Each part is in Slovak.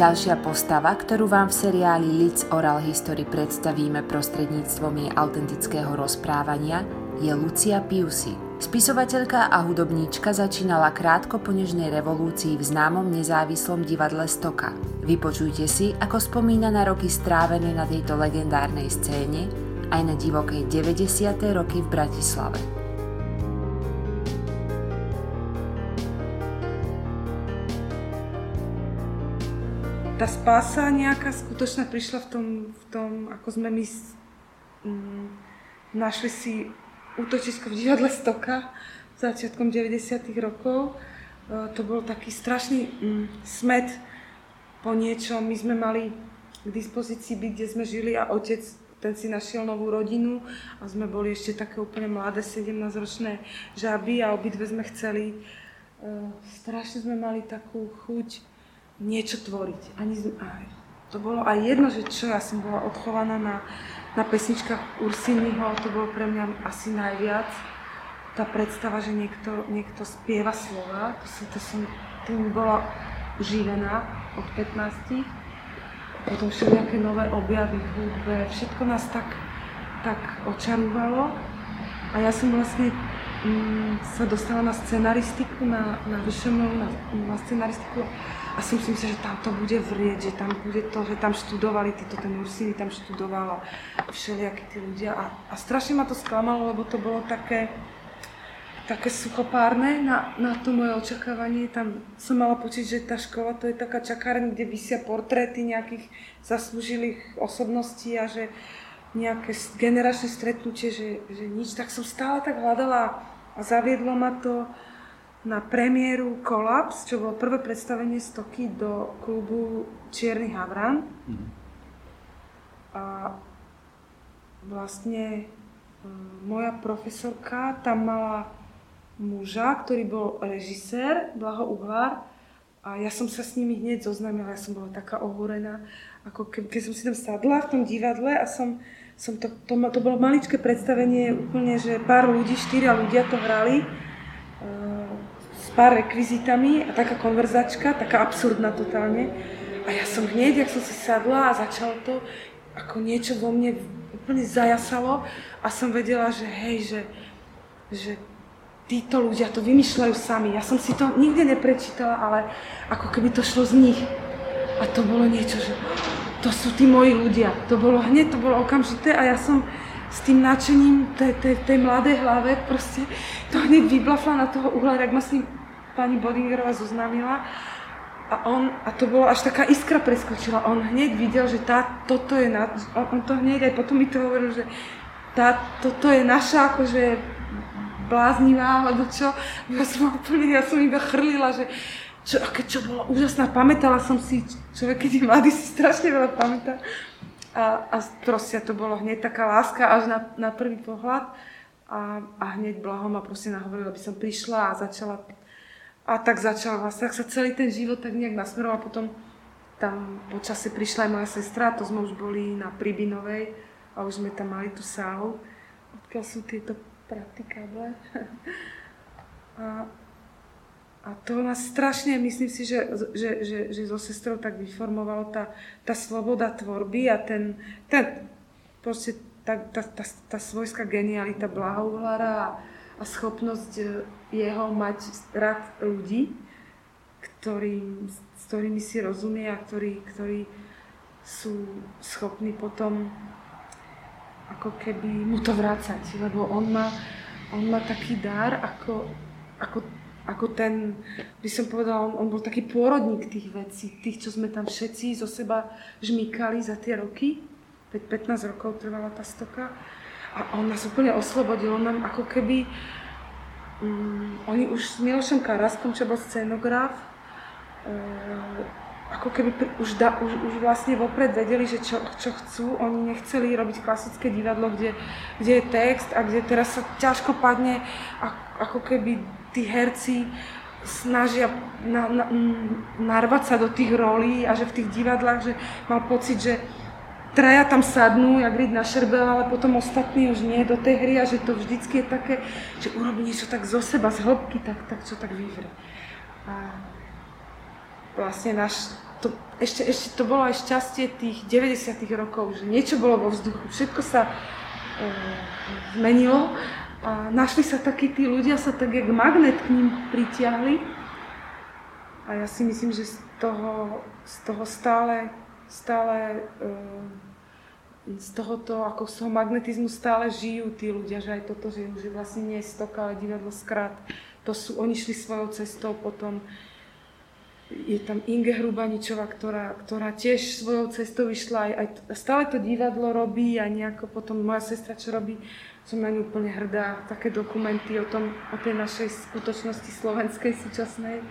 Ďalšia postava, ktorú vám v seriáli Lids Oral History predstavíme prostredníctvom jej autentického rozprávania, je Lucia Piusi. Spisovateľka a hudobníčka začínala krátko po nežnej revolúcii v známom nezávislom divadle Stoka. Vypočujte si, ako spomína na roky strávené na tejto legendárnej scéne aj na divokej 90. roky v Bratislave. Tá spása nejaká skutočná prišla v tom, v tom ako sme my mm, našli si útočisko v divadle Stoka začiatkom 90. rokov. E, to bol taký strašný mm, smet po niečom. My sme mali k dispozícii byť, kde sme žili a otec ten si našiel novú rodinu a sme boli ešte také úplne mladé, 17-ročné žaby a obidve sme chceli. E, strašne sme mali takú chuť niečo tvoriť. Ani, to bolo aj jedno, že čo, ja som bola odchovaná na, na pesničkách Ursiniho, to bolo pre mňa asi najviac. Tá predstava, že niekto, niekto spieva slova, to som, to som tým bola živená od 15. Potom všelijaké nové objavy v hudbe, všetko nás tak, tak očarúvalo. A ja som vlastne mm, sa dostala na scenaristiku, na, na VŠMU, na, na scenaristiku a si myslela, že tam to bude vrieť, že tam bude to, že tam študovali títo, ten Ursini tam študoval a všelijakí tí ľudia. A, a strašne ma to sklamalo, lebo to bolo také, také suchopárne na, na to moje očakávanie. Tam som mala pocit, že tá škola to je taká čakárne, kde vysia portréty nejakých zaslúžilých osobností a že nejaké generačné stretnutie, že, že nič. Tak som stále tak hľadala a zaviedlo ma to na premiéru Kolaps, čo bolo prvé predstavenie Stoky do klubu Čierny Havran. Mm-hmm. A vlastne um, moja profesorka tam mala muža, ktorý bol režisér, Blaho Uhlár, a ja som sa s nimi hneď zoznámila, ja som bola taká ohúrená, ako ke, keď som si tam sadla v tom divadle a som, som to, to, to bolo maličké predstavenie, úplne, že pár ľudí, štyria ľudia to hrali pár rekvizitami a taká konverzačka, taká absurdná totálne. A ja som hneď, jak som si sadla a začalo to, ako niečo vo mne úplne zajasalo a som vedela, že hej, že, že títo ľudia to vymýšľajú sami. Ja som si to nikde neprečítala, ale ako keby to šlo z nich. A to bolo niečo, že to sú tí moji ľudia. To bolo hneď, to bolo okamžité a ja som s tým nadšením tej, tej, tej mladej hlave proste to hneď vyblafla na toho uhla, ak ma s ním pani Bodingerová zoznámila. A on, a to bolo až taká iskra preskočila, on hneď videl, že tá, toto je, na, on, on to hneď aj potom mi to hovoril, že tá, toto je naša akože bláznivá, alebo čo. Ja som úplne, ja som iba chrlila, že čo, aké čo bolo úžasná, pamätala som si, človek, keď je mladý, si strašne veľa pamätá. A, a proste to bolo hneď taká láska až na, na prvý pohľad. A, a hneď Blaho ma proste nahovoril, aby som prišla a začala a tak začal vlastne, tak sa celý ten život tak nejak nasmeroval. Potom tam počasie prišla aj moja sestra, to sme už boli na Pribinovej a už sme tam mali tú sálu, odkiaľ sú tieto praktikáble. a, a to nás strašne, myslím si, že, že, že, že so sestrou tak vyformovalo tá, tá sloboda tvorby a ten, ten proste tá, tá, tá, tá svojská genialita Blahouvlára a, a schopnosť e, jeho mať rád ľudí, ktorý, s ktorými si rozumie a ktorí, ktorí sú schopní potom ako keby mu to vrácať, lebo on má, on má taký dar, ako, ako, ako ten, by som povedala, on, on bol taký pôrodník tých vecí, tých, čo sme tam všetci zo seba žmýkali za tie roky, 15 rokov trvala tá stoka a on nás úplne oslobodil, on nám ako keby, um, oni už s Milošem Karaskom, čo bol scenograf, uh, ako keby už, da, už, už vlastne vopred vedeli, že čo, čo chcú. Oni nechceli robiť klasické divadlo, kde, kde je text a kde teraz sa ťažko padne, ako keby tí herci snažia na, na, narvať sa do tých rolí a že v tých divadlách, že mal pocit, že traja tam sadnú, jak riť na šerbel, ale potom ostatní už nie do tej hry a že to vždycky je také, že urobí niečo tak zo seba, z hĺbky, tak, tak čo tak vyvre. A vlastne náš to, ešte, ešte to bolo aj šťastie tých 90 rokov, že niečo bolo vo vzduchu, všetko sa e, zmenilo a našli sa takí tí ľudia, sa tak jak magnet k ním pritiahli a ja si myslím, že z toho, z toho stále, stále e, z tohoto, ako z toho magnetizmu stále žijú tí ľudia, že aj toto, že už vlastne nie je stok, ale divadlo skrát. To sú, oni šli svojou cestou potom je tam Inge Hrubaničová, ktorá, ktorá tiež svojou cestou vyšla, aj, aj stále to divadlo robí a nejako potom moja sestra, čo robí, som na ňu úplne hrdá, také dokumenty o, tom, o tej našej skutočnosti slovenskej súčasnej,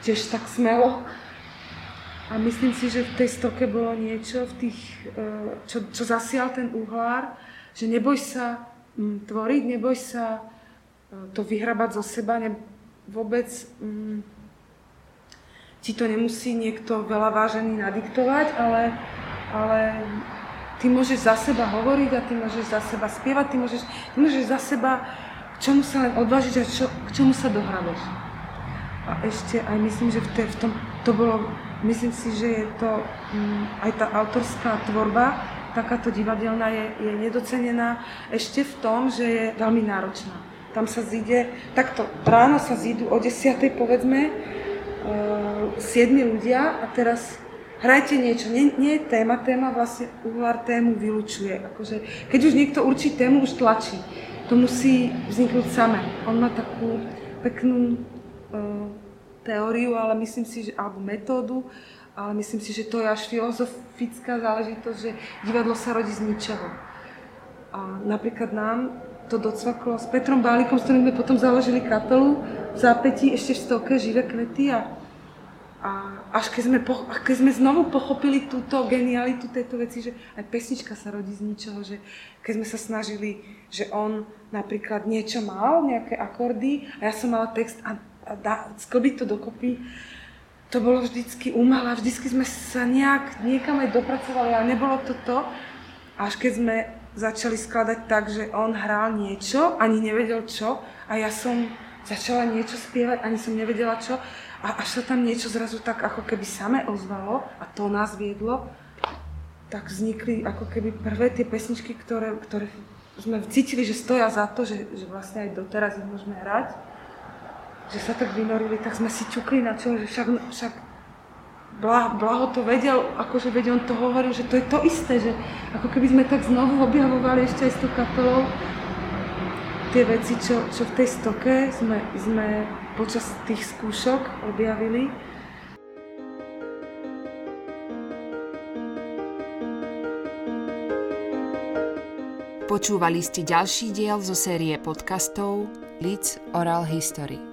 tiež tak smelo. A myslím si, že v tej stoke bolo niečo, v tých, e, čo, čo zasial ten uhlár, že neboj sa m, tvoriť, neboj sa e, to vyhrabať zo seba, ne, vôbec... M, ti to nemusí niekto veľa vážený nadiktovať, ale, ale ty môžeš za seba hovoriť a ty môžeš za seba spievať, ty môžeš, ty môžeš za seba k čomu sa len odvážiť a čo, k čomu sa dohrabeš. A ešte aj myslím, že v, te, v tom, to bolo, myslím si, že je to um, aj tá autorská tvorba, takáto divadelná je, je nedocenená ešte v tom, že je veľmi náročná. Tam sa zíde, takto ráno sa zídu o 10. povedzme, uh, siedmi ľudia a teraz hrajte niečo. Nie, nie je téma, téma vlastne Uhlar tému vylučuje. Akože, keď už niekto určí tému, už tlačí. To musí vzniknúť samé. On má takú peknú uh, teóriu, ale myslím si, že, alebo metódu, ale myslím si, že to je až filozofická záležitosť, že divadlo sa rodí z ničoho. A napríklad nám to docvaklo s Petrom Bálikom, s ktorým sme potom založili kapelu, v zápätí ešte v stovke živé kvety a, a až keď sme, po, keď sme znovu pochopili túto genialitu tejto veci, že aj pesnička sa rodí z ničoho, že keď sme sa snažili, že on napríklad niečo mal, nejaké akordy a ja som mala text a, a dá, sklbiť to dokopy, to bolo vždycky umelé, vždycky sme sa nejak niekam aj dopracovali, ale nebolo to to. Až keď sme začali skladať tak, že on hral niečo, ani nevedel čo a ja som začala niečo spievať, ani som nevedela čo a až sa tam niečo zrazu tak ako keby same ozvalo a to nás viedlo, tak vznikli ako keby prvé tie pesničky, ktoré, ktoré sme cítili, že stoja za to, že, že vlastne aj doteraz ich môžeme hrať, že sa tak vynorili, tak sme si čukli na čo, že však, však Blaho, to vedel, akože vedel, on to hovoril, že to je to isté, že ako keby sme tak znovu objavovali ešte aj s tou kapelou tie veci, čo, čo v tej stoke sme, sme počas tých skúšok objavili. Počúvali ste ďalší diel zo série podcastov Leeds Oral History.